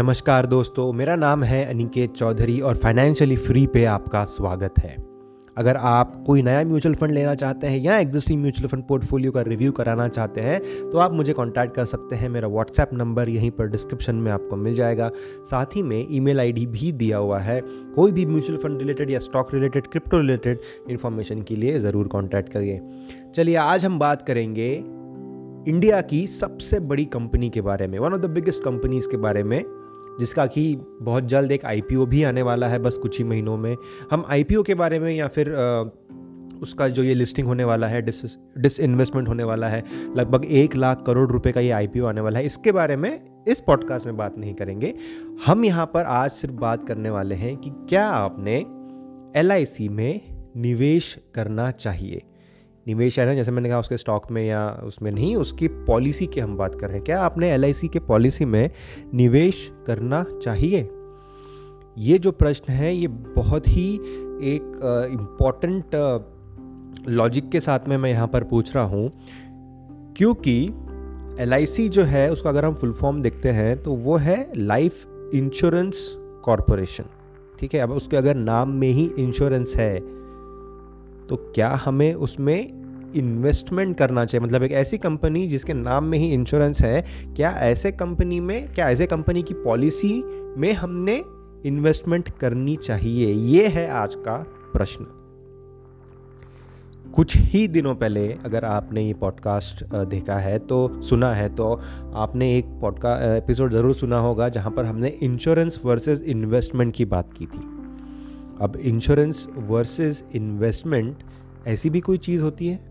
नमस्कार दोस्तों, मेरा नाम है अनिकेत चौधरी और फाइनेंशियली फ्री पे आपका स्वागत है। अगर आप कोई नया म्यूचुअल फंड लेना चाहते हैं या एग्जिस्टिंग म्यूचुअल फंड पोर्टफोलियो का रिव्यू कराना चाहते हैं तो आप मुझे कांटेक्ट कर सकते हैं। मेरा व्हाट्सएप नंबर यहीं पर डिस्क्रिप्शन में आपको मिल जाएगा। साथ ही में ईमेल आईडी भी दिया हुआ है। कोई भी म्यूचुअल फंड रिलेटेड या stock related crypto related information के लिए ज़रूर कॉन्टैक्ट करिए। चलिए, आज हम बात करेंगे इंडिया की सबसे बड़ी कंपनी के बारे में one of the biggest companies के बारे में। जिसका कि बहुत जल्द एक आईपीओ भी आने वाला है बस कुछ ही महीनों में। हम आईपीओ के बारे में या फिर उसका जो ये लिस्टिंग होने वाला है, डिस डिस इन्वेस्टमेंट होने वाला है, लगभग एक लाख करोड़ रुपए का ये आईपीओ आने वाला है। इसके बारे में इस पॉडकास्ट में बात नहीं करेंगे। हम यहाँ पर आज सिर्फ़ बात करने वाले हैं कि क्या आपने LIC में निवेश करना चाहिए। निवेश है ना, जैसे मैंने कहा उसके स्टॉक में या उसमें नहीं, उसकी पॉलिसी की हम बात कर रहे हैं। क्या आपने एलआईसी के पॉलिसी में निवेश करना चाहिए? ये जो प्रश्न है, ये बहुत ही एक इंपॉर्टेंट लॉजिक के साथ में मैं यहाँ पर पूछ रहा हूँ। क्योंकि एलआईसी जो है, उसका अगर हम फुल फॉर्म देखते हैं तो वो है लाइफ इंश्योरेंस कॉरपोरेशन ठीक है? अब उसके अगर नाम में ही इंश्योरेंस है तो क्या हमें उसमें इन्वेस्टमेंट करना चाहिए। मतलब एक ऐसी कंपनी जिसके नाम में ही इंश्योरेंस है, क्या ऐसे कंपनी में, क्या ऐसे कंपनी की पॉलिसी में हमने इन्वेस्टमेंट करनी चाहिए? ये है आज का प्रश्न। कुछ ही दिनों पहले अगर आपने ये पॉडकास्ट देखा है तो सुना है तो आपने एक पॉडकास्ट एपिसोड ज़रूर सुना होगा, जहाँ पर हमने इंश्योरेंस वर्सेस इन्वेस्टमेंट की बात की थी। अब इंश्योरेंस वर्सेस इन्वेस्टमेंट ऐसी भी कोई चीज़ होती है?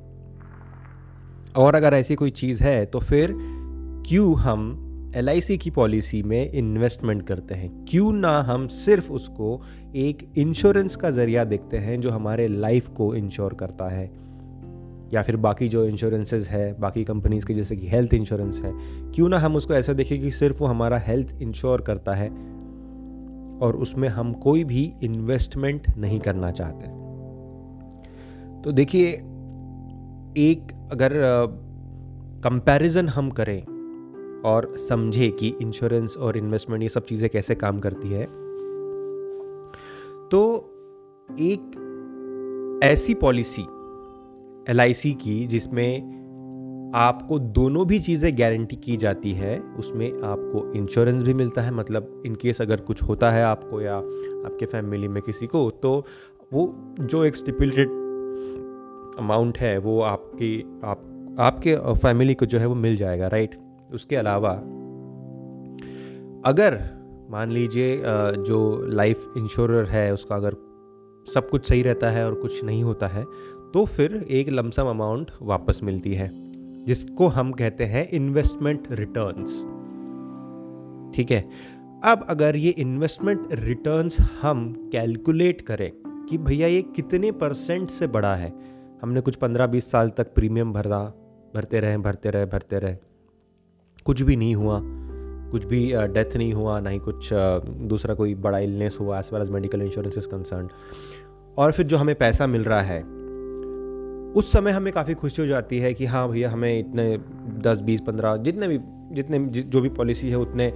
और अगर ऐसी कोई चीज़ है तो फिर क्यों हम एलआईसी की पॉलिसी में इन्वेस्टमेंट करते हैं? क्यों ना हम सिर्फ़ उसको एक इंश्योरेंस का ज़रिया देखते हैं जो हमारे लाइफ को इंश्योर करता है? या फिर बाकी जो इंश्योरेंसेज है, बाकी कंपनीज़ के, जैसे कि हेल्थ इंश्योरेंस है, क्यों ना हम उसको ऐसा देखें कि सिर्फ़ वो हमारा हेल्थ इंश्योर करता है और उसमें हम कोई भी इन्वेस्टमेंट नहीं करना चाहते? तो देखिए, एक अगर कंपैरिजन हम करें और समझे कि इंश्योरेंस और इन्वेस्टमेंट ये सब चीज़ें कैसे काम करती है तो एक ऐसी पॉलिसी एलआईसी की, जिसमें आपको दोनों भी चीज़ें गारंटी की जाती है, उसमें आपको इंश्योरेंस भी मिलता है मतलब इन केस अगर कुछ होता है आपको या आपके फैमिली में किसी को तो वो जो एक स्टिपुलेटेड अमाउंट है, वो आपकी, आप, आपके फैमिली को जो है वो मिल जाएगा राइट उसके अलावा, अगर मान लीजिए जो लाइफ इंश्योरर है, उसका अगर सब कुछ सही रहता है और कुछ नहीं होता है तो फिर एक लमसम अमाउंट वापस मिलती है, जिसको हम कहते हैं इन्वेस्टमेंट रिटर्न्स ठीक है? अब अगर ये इन्वेस्टमेंट रिटर्न्स हम कैलकुलेट करें कि भैया ये कितने परसेंट से बड़ा है हमने कुछ पंद्रह बीस साल तक प्रीमियम भरा, भरते रहे भरते रहे भरते रहे। कुछ भी नहीं हुआ, कुछ भी डेथ नहीं हुआ, ना ही कुछ दूसरा कोई बड़ा इलनेस हुआ as well as medical insurance is concern और फिर जो हमें पैसा मिल रहा है, उस समय हमें काफ़ी खुशी हो जाती है कि हाँ भैया हमें इतने दस, बीस, पंद्रह, जितने भी जितने जो भी पॉलिसी है, उतने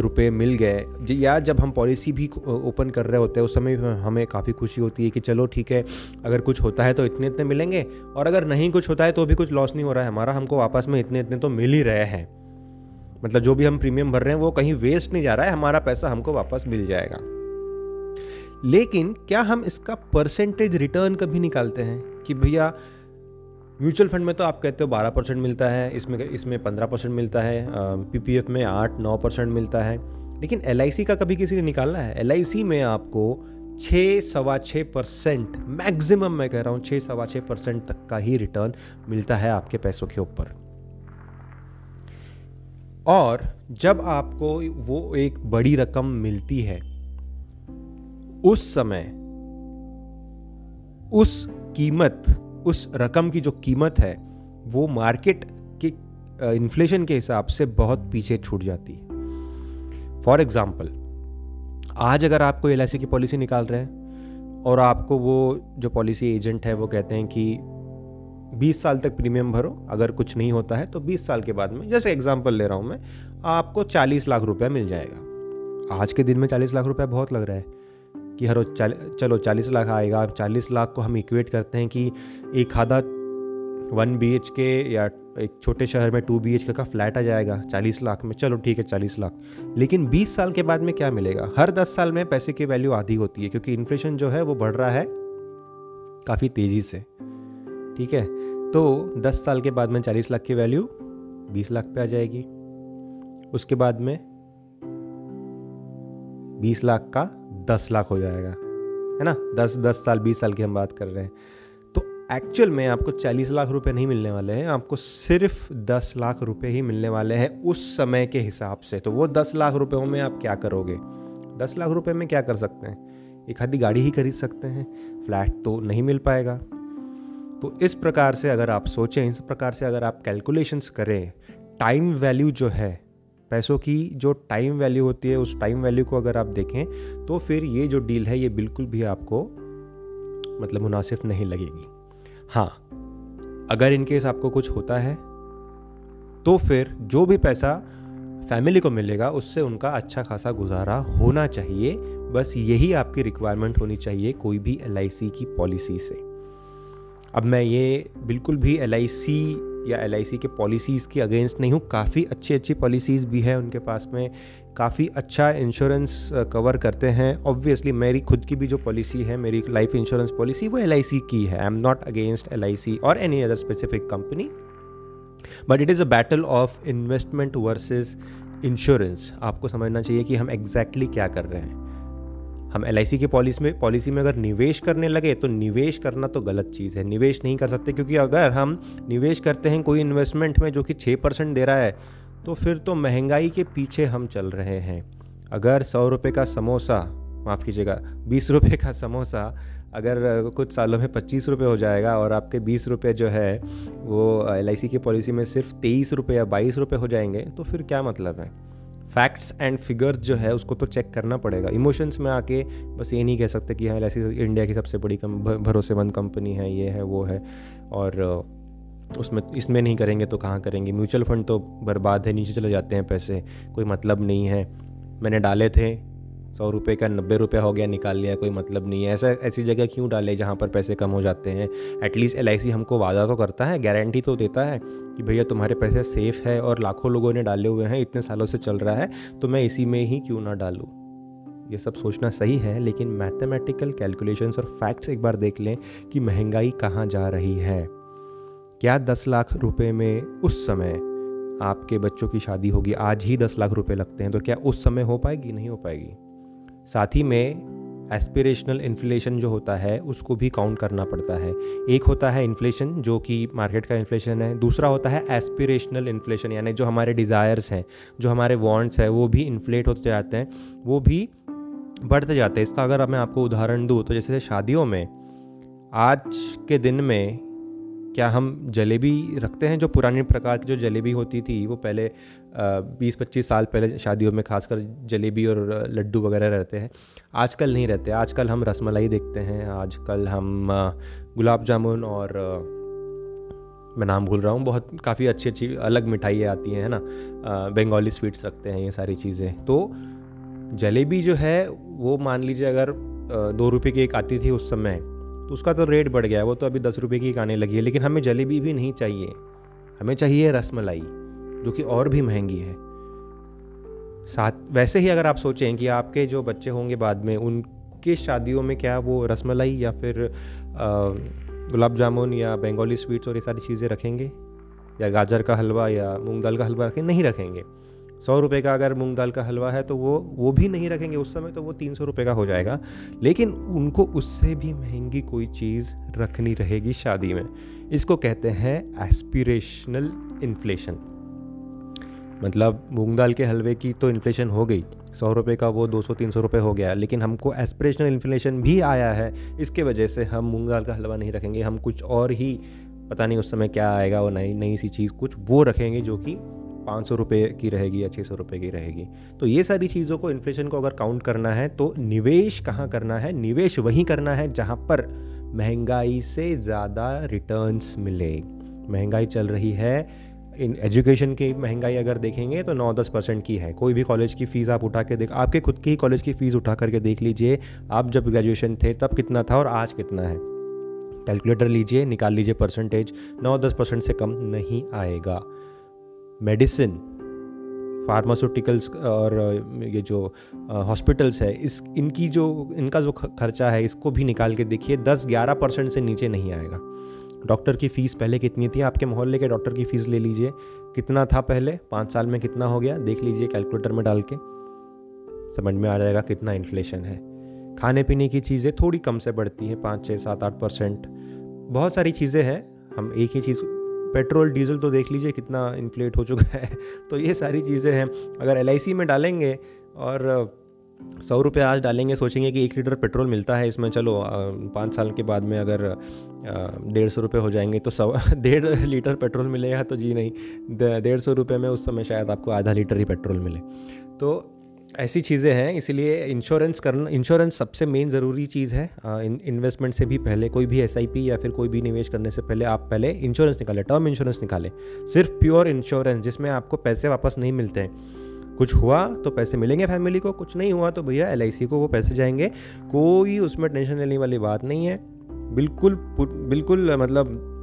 रुपए मिल गए। या जब हम पॉलिसी भी ओपन कर रहे होते हैं, उस समय हमें काफ़ी खुशी होती है कि चलो ठीक है, अगर कुछ होता है तो इतने इतने मिलेंगे, और अगर नहीं कुछ होता है तो भी कुछ लॉस नहीं हो रहा है। हमारा हमको वापस में इतने इतने तो मिल ही रहे हैं। मतलब जो भी हम प्रीमियम भर रहे हैं, वो कहीं वेस्ट नहीं जा रहा है, हमारा पैसा हमको वापस मिल जाएगा। लेकिन क्या हम इसका परसेंटेज रिटर्न कभी निकालते हैं? कि भैया म्यूचुअल फंड में तो आप कहते हो बारह परसेंट मिलता है, इसमें इसमें पंद्रह परसेंट मिलता है पीपीएफ में आठ नौ परसेंट मिलता है। लेकिन एलआईसी का कभी किसी ने निकालना है? एलआईसी में आपको छः सवा छः परसेंट, मैक्सिमम मैं कह रहा हूँ छः सवा छः परसेंट तक का ही रिटर्न मिलता है आपके पैसों के ऊपर। और जब आपको वो एक बड़ी रकम मिलती है, उस समय, उस कीमत उस रकम की जो कीमत है, वो मार्केट के इन्फ्लेशन के हिसाब से बहुत पीछे छूट जाती है। फॉर एग्ज़ाम्पल आज अगर आप कोई एल की पॉलिसी निकाल रहे हैं और आपको वो जो पॉलिसी एजेंट है, वो कहते हैं कि बीस साल तक प्रीमियम भरो, अगर कुछ नहीं होता है तो बीस साल के बाद में, जैसे एग्ज़ाम्पल ले रहा हूँ मैं, आपको चालीस लाख रुपया मिल जाएगा। आज के दिन में चालीस लाख रुपया बहुत लग रहा है। कि हर चाल, चलो चालीस लाख आएगा। चालीस लाख को हम इक्वेट करते हैं कि एक आधा वन बी एच के या एक छोटे शहर में टू बी एच के का फ्लैट आ जाएगा चालीस लाख में। चलो ठीक है चालीस लाख। लेकिन बीस साल के बाद में क्या मिलेगा? हर दस साल में पैसे की वैल्यू आधी होती है क्योंकि इन्फ्लेशन जो है वो बढ़ रहा है काफ़ी तेज़ी से। ठीक है? तो दस साल के बाद में चालीस लाख की वैल्यू बीस लाख पे आ जाएगी। उसके बाद में बीस लाख का दस लाख हो जाएगा, है ना? दस दस साल, बीस साल की हम बात कर रहे हैं। तो एक्चुअल में आपको चालीस लाख रुपए नहीं मिलने वाले हैं, आपको सिर्फ़ दस लाख रुपए ही मिलने वाले हैं उस समय के हिसाब से। तो वो दस लाख रुपयों में आप क्या करोगे? दस लाख रुपए में क्या कर सकते हैं? एक आधी गाड़ी ही खरीद सकते हैं, फ्लैट तो नहीं मिल पाएगा। तो इस प्रकार से अगर आप सोचें, इस प्रकार से अगर आप कैलकुलेशंस करें टाइम वैल्यू जो है पैसों की जो टाइम वैल्यू होती है, उस टाइम वैल्यू को अगर आप देखें तो फिर ये जो डील है, ये बिल्कुल भी आपको मतलब मुनासिब नहीं लगेगी। हाँ अगर इनकेस आपको कुछ होता है तो फिर जो भी पैसा फैमिली को मिलेगा, उससे उनका अच्छा खासा गुजारा होना चाहिए। बस यही आपकी रिक्वायरमेंट होनी चाहिए कोई भी LIC की पॉलिसी से। अब मैं ये बिल्कुल भी LIC या एलआईसी के पॉलिसीज़ के अगेंस्ट नहीं हूँ। काफ़ी अच्छी अच्छी पॉलिसीज़ भी हैं उनके पास में। काफ़ी अच्छा इंश्योरेंस कवर करते हैं। ऑब्वियसली मेरी खुद की भी जो पॉलिसी है, मेरी लाइफ इंश्योरेंस पॉलिसी वो एलआईसी की है। I am not against LIC और any other specific company but it is a battle of investment versus insurance आपको समझना चाहिए कि हम एग्जैक्टली exactly क्या कर रहे हैं। हम एल की पॉलिसी में पॉलिसी में अगर निवेश करने लगे तो निवेश करना तो गलत चीज़ है। निवेश नहीं कर सकते, क्योंकि अगर हम निवेश करते हैं कोई इन्वेस्टमेंट में जो कि छः परसेंट दे रहा है तो फिर तो महँगाई के पीछे हम चल रहे हैं। अगर सौ रुपये का समोसा, माफ़ कीजिएगा, बीस रुपये का समोसा अगर कुछ सालों में पच्चीस रुपये हो जाएगा और आपके बीस रुपये जो है, वो LIC की पॉलिसी में सिर्फ़ तेईस रुपये या बाईस रुपये हो जाएँगे तो फिर क्या मतलब है? फैक्ट्स एंड फिगर्स जो है, उसको तो चेक करना पड़ेगा। इमोशंस में आके बस ये नहीं कह सकते कि हाँ ऐसी इंडिया की सबसे बड़ी भरोसेमंद कंपनी है, ये है, वो है। और उसमें, इसमें नहीं करेंगे तो कहाँ करेंगे? म्यूचुअल फंड तो बर्बाद है, नीचे चले जाते हैं पैसे, कोई मतलब नहीं है। मैंने डाले थे सौ रुपये का, नब्बे रुपया हो गया, निकाल लिया, कोई मतलब नहीं है। ऐसा, ऐसी जगह क्यों डाले जहाँ पर पैसे कम हो जाते हैं? एटलीस्ट एलआईसी हमको वादा तो करता है गारंटी तो देता है कि भैया तुम्हारे पैसे सेफ़ है और लाखों लोगों ने डाले हुए हैं, इतने सालों से चल रहा है तो मैं इसी में ही क्यों ना डालूँ? ये सब सोचना सही है, लेकिन मैथमेटिकल कैलकुलेशंस और फैक्ट्स एक बार देख लें कि महँगाई कहाँ जा रही है। क्या दस लाख रुपए में उस समय आपके बच्चों की शादी होगी? आज ही दस लाख रुपए लगते हैं तो क्या उस समय हो पाएगी? नहीं हो पाएगी। साथ ही में एस्पिरेशनल इन्फ्लेशन जो होता है, उसको भी काउंट करना पड़ता है। एक होता है इन्फ्लेशन जो कि मार्केट का इन्फ्लेशन है। दूसरा होता है एस्पिरेशनल इन्फ्लेशन यानी जो हमारे डिज़ायर्स हैं, जो हमारे वांट्स हैं, वो भी इन्फ्लेट होते जाते हैं, वो भी बढ़ते जाते हैं। इसका अगर मैं आपको उदाहरण दूँ तो जैसे शादियों में, आज के दिन में क्या हम जलेबी रखते हैं? जो पुरानी प्रकार की जो जलेबी होती थी, वो पहले बीस पच्चीस साल पहले शादियों में खासकर जलेबी और लड्डू वगैरह रहते हैं। आजकल नहीं रहते। आजकल हम रसमलाई देखते हैं। आजकल हम गुलाब जामुन और मैं नाम भूल रहा हूँ, बहुत काफ़ी अच्छी अच्छी अलग मिठाइयाँ आती हैं, है ना? बंगाली स्वीट्स रखते हैं ये सारी चीज़ें। तो जलेबी जो है, वो मान लीजिए अगर दो रुपये की एक आती थी उस समय तो उसका तो रेट बढ़ गया है वो तो अभी दस रुपये की आने लगी है, लेकिन हमें जलेबी भी नहीं चाहिए। हमें चाहिए रसमलाई, जो कि और भी महँगी है। साथ, वैसे ही अगर आप सोचें कि आपके जो बच्चे होंगे बाद में, उनके शादियों में क्या वो रसमलाई या फिर गुलाब जामुन या बंगाली स्वीट्स और ये सारी चीज़ें रखेंगे? या गाजर का हलवा या मूंग दाल का हलवा रखेंगे नहीं रखेंगे। सौ रुपये का अगर मूंग दाल का हलवा है तो वो वो भी नहीं रखेंगे उस समय तो वो तीन सौ रुपये का हो जाएगा। लेकिन उनको उससे भी महँगी कोई चीज़ रखनी रहेगी शादी में। इसको कहते हैं एस्पिरेशनल इन्फ्लेशन मतलब मूंग दाल के हलवे की तो इन्फ्लेशन हो गई। सौ रुपये का वो दो सौ, तीन सौ रुपये हो गया। लेकिन हमको एस्पिरेशनल इन्फ्लेशन भी आया है। इसके वजह से हम मूंग दाल का हलवा नहीं रखेंगे। हम कुछ और ही, पता नहीं उस समय क्या आएगा वो नई नई सी चीज़ कुछ वो रखेंगे जो कि पाँच सौ रुपये की रहेगी या छः सौ रुपये की रहेगी। तो ये सारी चीज़ों को इन्फ्लेशन को अगर काउंट करना है तो निवेश कहाँ करना है? निवेश वहीं करना है जहाँ पर महँगाई से ज़्यादा रिटर्न्स मिले। महँगाई चल रही है। इन एजुकेशन की महँगाई अगर देखेंगे तो नौ दस परसेंट की है। कोई भी कॉलेज की फ़ीस आप उठा के देख, आपके खुद की ही कॉलेज की फ़ीस उठा करके देख लीजिए। आप जब ग्रेजुएशन थे, तब कितना था और आज कितना है? कैलकुलेटर लीजिए, निकाल लीजिए परसेंटेज नौ दस परसेंट से कम नहीं आएगा। मेडिसिन, फार्मास्यूटिकल्स और ये जो हॉस्पिटल्स है, इस, इनकी जो, इनका जो खर्चा है, इसको भी निकाल के देखिए, दस ग्यारह परसेंट से नीचे नहीं आएगा। डॉक्टर की फ़ीस पहले कितनी थी? आपके मोहल्ले के डॉक्टर की फ़ीस ले लीजिए। कितना था पहले? पाँच साल में कितना हो गया? देख लीजिए कैलकुलेटर में डाल के। समझ में आ जाएगा कितना इन्फ्लेशन है। खाने पीने की चीज़ें थोड़ी कम से बढ़ती हैं, पाँच छः सात, आठ परसेंट। बहुत सारी चीज़ें हैं, हम एक ही चीज़ पेट्रोल, डीजल तो देख लीजिए कितना इन्फ्लेट हो चुका है। तो ये सारी चीज़ें हैं। अगर एलआईसी में डालेंगे और सौ रुपये आज डालेंगे, सोचेंगे कि एक लीटर पेट्रोल मिलता है इसमें, चलो पाँच साल के बाद में अगर डेढ़ सौ रुपये हो जाएँगे तो सौ डेढ़ लीटर पेट्रोल मिलेगा तो जी नहीं डेढ़ सौ रुपये में उस समय शायद आपको आधा लीटर ही पेट्रोल मिले। तो ऐसी चीज़ें हैं इसीलिए इंश्योरेंस करना इंश्योरेंस सबसे मेन ज़रूरी चीज़ है। इन्वेस्टमेंट से भी पहले कोई भी एसआईपी या फिर कोई भी निवेश करने से पहले आप पहले इंश्योरेंस निकालें टर्म इंश्योरेंस निकालें। सिर्फ़ प्योर इंश्योरेंस जिसमें आपको पैसे वापस नहीं मिलते हैं। कुछ हुआ तो पैसे मिलेंगे फैमिली को कुछ नहीं हुआ तो भैया LIC को वो पैसे जाएँगे। कोई उसमें टेंशन लेने वाली बात नहीं है। बिल्कुल बिल्कुल मतलब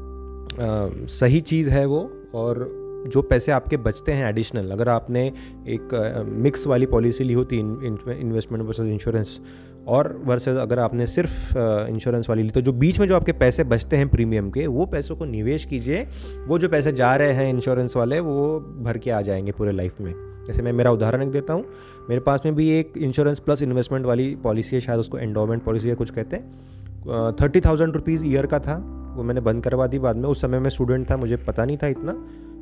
आ, सही चीज़ है वो और जो पैसे आपके बचते हैं एडिशनल अगर आपने एक मिक्स वाली पॉलिसी ली होती इन्वेस्टमेंट वर्सेस इंश्योरेंस और वर्सेस अगर आपने सिर्फ़ इंश्योरेंस वाली ली तो जो बीच में जो आपके पैसे बचते हैं प्रीमियम के, वो पैसों को निवेश कीजिए, वो जो पैसे जा रहे हैं इंश्योरेंस वाले, वो भर के आ जाएँगे पूरे लाइफ में। जैसे मैं मेरा उदाहरण एक देता हूँ, मेरे पास में भी एक इंश्योरेंस प्लस इन्वेस्टमेंट वाली पॉलिसी है, शायद उसको एंडोमेंट पॉलिसी या कुछ कहते हैं। थर्टी थाउज़ेंड रुपीज़ ईयर का था, वो मैंने बंद करवा दी बाद में, उस समय मैं स्टूडेंट था, मुझे पता नहीं था इतना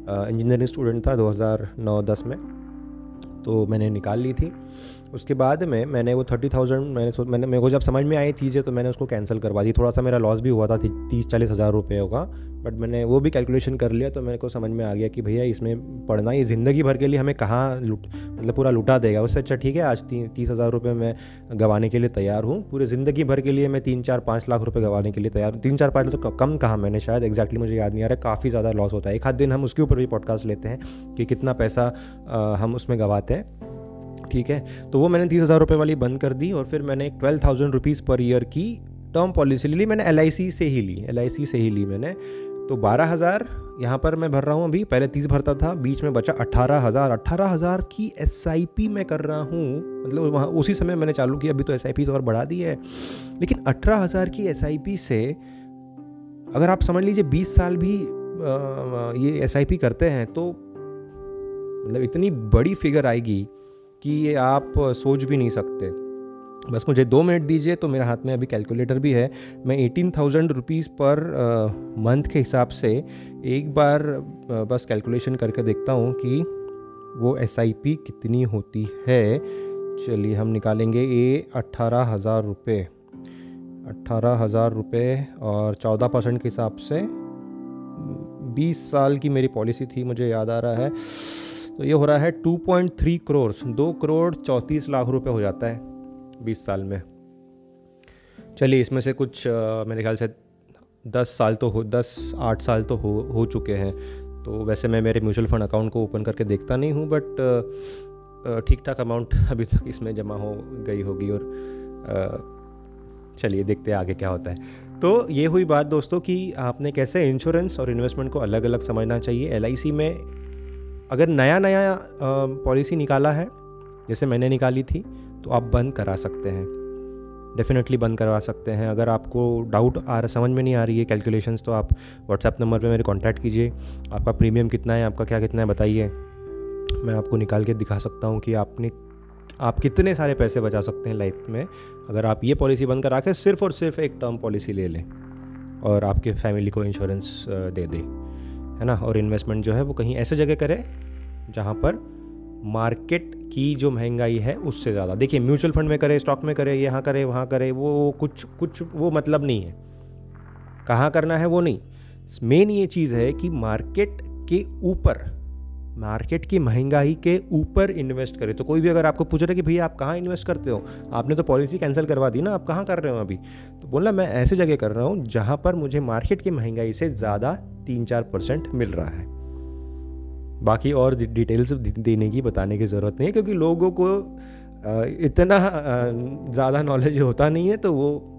इंजीनियरिंग स्टूडेंट था 2009-10 में। तो मैंने निकाल ली थी। उसके बाद में मैंने वो थर्टी थाउज़ेंड मैंने मैंने, मेरे को जब समझ में आई चीज़ें तो मैंने उसको कैंसिल करवा दी। थोड़ा सा मेरा लॉस भी हुआ था तीस चालीस हज़ार रुपये होगा बट मैंने वो भी कैलकुलेशन कर लिया तो मेरे को समझ में आ गया कि भैया इसमें पढ़ना ये ज़िंदगी भर के लिए हमें कहाँ लुट मतलब पूरा लुटा देगा। उससे अच्छा ठीक है आज ती, तीस हज़ार रुपये मैं गंवाने के लिए तैयार हूँ। पूरे ज़िंदगी भर के लिए मैं तीन चार पाँच लाख रुपये गंवाने के लिए तैयार हूँ। तीन चार पाँच तो कम कहा मैंने शायद एक्जैक्टली मुझे याद नहीं आ रहा काफ़ी ज़्यादा लॉस होता है। एक आध दिन हम उसके ऊपर भी पॉडकास्ट लेते हैं कि कितना पैसा हम उसमें गंवाते हैं। ठीक है? तो वो मैंने तीस हज़ार रुपये वाली बंद कर दी और फिर मैंने एक twelve thousand rupees per year की टर्म पॉलिसी ले ली। मैंने LIC से ही ली LIC से ही ली मैंने। तो बारह हज़ार यहाँ पर मैं भर रहा हूँ अभी। पहले तीस भरता था, बीच में बचा अट्ठारह हज़ार। अट्ठारह हज़ार की एस आई पी मैं कर रहा हूँ। मतलब वहाँ उसी समय मैंने चालू किया, अभी तो एस आई पी तो और बढ़ा दी है। लेकिन अठारह हज़ार की एस आई पी से अगर आप समझ लीजिए बीस साल भी ये एस आई पी करते हैं तो मतलब इतनी बड़ी फिगर आएगी कि ये आप सोच भी नहीं सकते। बस मुझे दो मिनट दीजिए तो मेरे हाथ में अभी कैलकुलेटर भी है। मैं eighteen thousand rupees per month के हिसाब से एक बार बस कैलकुलेशन करके देखता हूँ कि वो एसआईपी कितनी होती है। चलिए हम निकालेंगे ए अट्ठारह हज़ार रुपये। अट्ठारह हज़ार रुपये और चौदह परसेंट के हिसाब से बीस साल की मेरी पॉलिसी थी, मुझे याद आ रहा है। तो ये हो रहा है 2.3 करोड़ दो करोड़ चौंतीस लाख रुपए हो जाता है। 20 साल में। चलिए, इसमें से कुछ मेरे ख्याल से 10 साल तो हो, दस आठ साल तो हो हो चुके हैं। तो वैसे मैं मेरे म्यूचुअल फंड अकाउंट को ओपन करके देखता नहीं हूँ, बट ठीक ठाक अमाउंट अभी तक इसमें जमा हो गई होगी और चलिए देखते हैं आगे क्या होता है। तो ये हुई बात दोस्तों कि आपने कैसे इंश्योरेंस और इन्वेस्टमेंट को अलग अलग समझना चाहिए। LIC में अगर नया नया पॉलिसी निकाला है, जैसे मैंने निकाली थी तो आप बंद करा सकते हैं। डेफिनेटली बंद करवा सकते हैं। अगर आपको डाउट आ रहा, समझ में नहीं आ रही है कैलकुलेशंस तो आप व्हाट्सएप नंबर पे मेरे कांटेक्ट कीजिए। आपका प्रीमियम कितना है, आपका क्या कितना है, बताइए। मैं आपको निकाल के दिखा सकता हूँ कि आपने, आप कितने सारे पैसे बचा सकते हैं लाइफ में। अगर आप ये पॉलिसी बंद करा के सिर्फ़ और सिर्फ़ एक टर्म पॉलिसी ले लें और आपके फैमिली को इंश्योरेंस दे दें, है ना? और इन्वेस्टमेंट जो है वो कहीं ऐसे जगह करें जहाँ पर मार्केट की जो महँगाई है उससे ज़्यादा। देखिए, म्यूचुअल फंड में करे, स्टॉक में करे, यहाँ करे, वहाँ करे, वो कुछ कुछ वो मतलब नहीं है। कहाँ करना है वो नहीं। मेन ये चीज़ है कि मार्केट के ऊपर, मार्केट की महँगाई के ऊपर इन्वेस्ट करें। तो कोई भी अगर आपको पूछ रहा है कि भैया आप कहाँ इन्वेस्ट करते हो? आपने तो पॉलिसी कैंसिल करवा दी ना, आप कहाँ कर रहे हो अभी? तो बोलना मैं ऐसे जगह कर रहा हूँ जहाँ पर मुझे मार्केट की महँगाई से ज़्यादा तीन चार परसेंट मिल रहा है। बाकी और डिटेल्स देने की, बताने की ज़रूरत नहीं है, क्योंकि लोगों को इतना ज़्यादा नॉलेज होता नहीं है तो वो,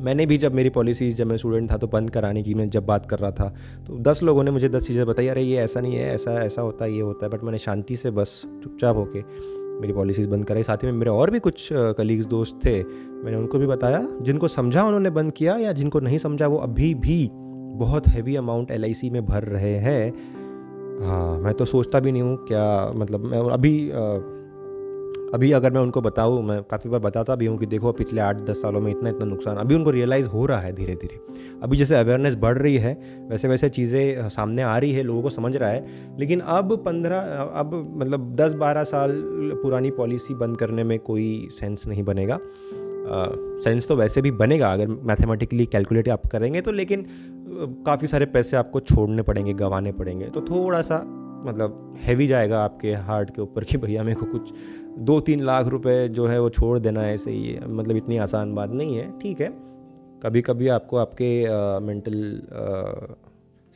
मैंने भी जब मेरी पॉलिसीज़ जब मैं स्टूडेंट था तो बंद कराने की मैं जब बात कर रहा था तो दस लोगों ने मुझे दस चीज़ें बताई, अरे, ये ऐसा नहीं है, ऐसा ऐसा होता है ये होता है। बट मैंने शांति से बस चुपचाप होके मेरी पॉलिसीज़ बंद कराई। साथ ही में मेरे और भी कुछ कलीग्स दोस्त थे, मैंने उनको भी बताया, जिनको समझा उन्होंने बंद किया, या जिनको नहीं समझा, वो अभी भी बहुत हैवी अमाउंट LIC में भर रहे हैं। हाँ मैं तो सोचता भी नहीं हूँ क्या मतलब मैं अभी अभी अगर मैं उनको बताऊँ मैं काफ़ी बार बताता भी हूँ कि देखो पिछले आठ दस सालों में इतना इतना नुकसान अभी उनको रियलाइज़ हो रहा है धीरे धीरे अभी जैसे अवेयरनेस बढ़ रही है वैसे वैसे चीज़ें सामने आ रही है लोगों को समझ रहा है लेकिन अब पंद्रह अब मतलब दस बारह साल पुरानी पॉलिसी बंद करने में कोई सेंस नहीं बनेगा। सेंस uh, तो वैसे भी बनेगा अगर मैथमेटिकली कैलकुलेट आप करेंगे तो लेकिन काफ़ी सारे पैसे आपको छोड़ने पड़ेंगे, गंवाने पड़ेंगे। तो थोड़ा सा मतलब हैवी जाएगा आपके हार्ट के ऊपर कि भैया मेरे को कुछ दो तीन लाख रुपए जो है वो छोड़ देना है ऐसे ही मतलब इतनी आसान बात नहीं है, ठीक है। कभी कभी आपको आपके मेंटल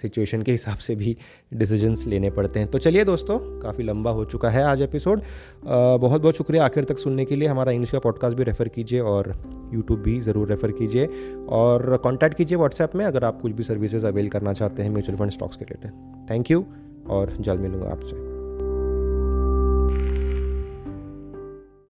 सिचुएशन के हिसाब से भी डिसीजंस लेने पड़ते हैं। तो चलिए दोस्तों, काफ़ी लंबा हो चुका है आज एपिसोड बहुत बहुत शुक्रिया आखिर तक सुनने के लिए। हमारा इंग्लिश का पॉडकास्ट भी रेफ़र कीजिए और यूट्यूब भी ज़रूर रेफ़र कीजिए। और कॉन्टैक्ट कीजिए व्हाट्सएप में अगर आप कुछ भी सर्विसेज़ अवेल करना चाहते हैं म्यूचुअल फंड स्टॉक्स के रिलेटेड थैंक यू और जल्द मिलूँगा आपसे।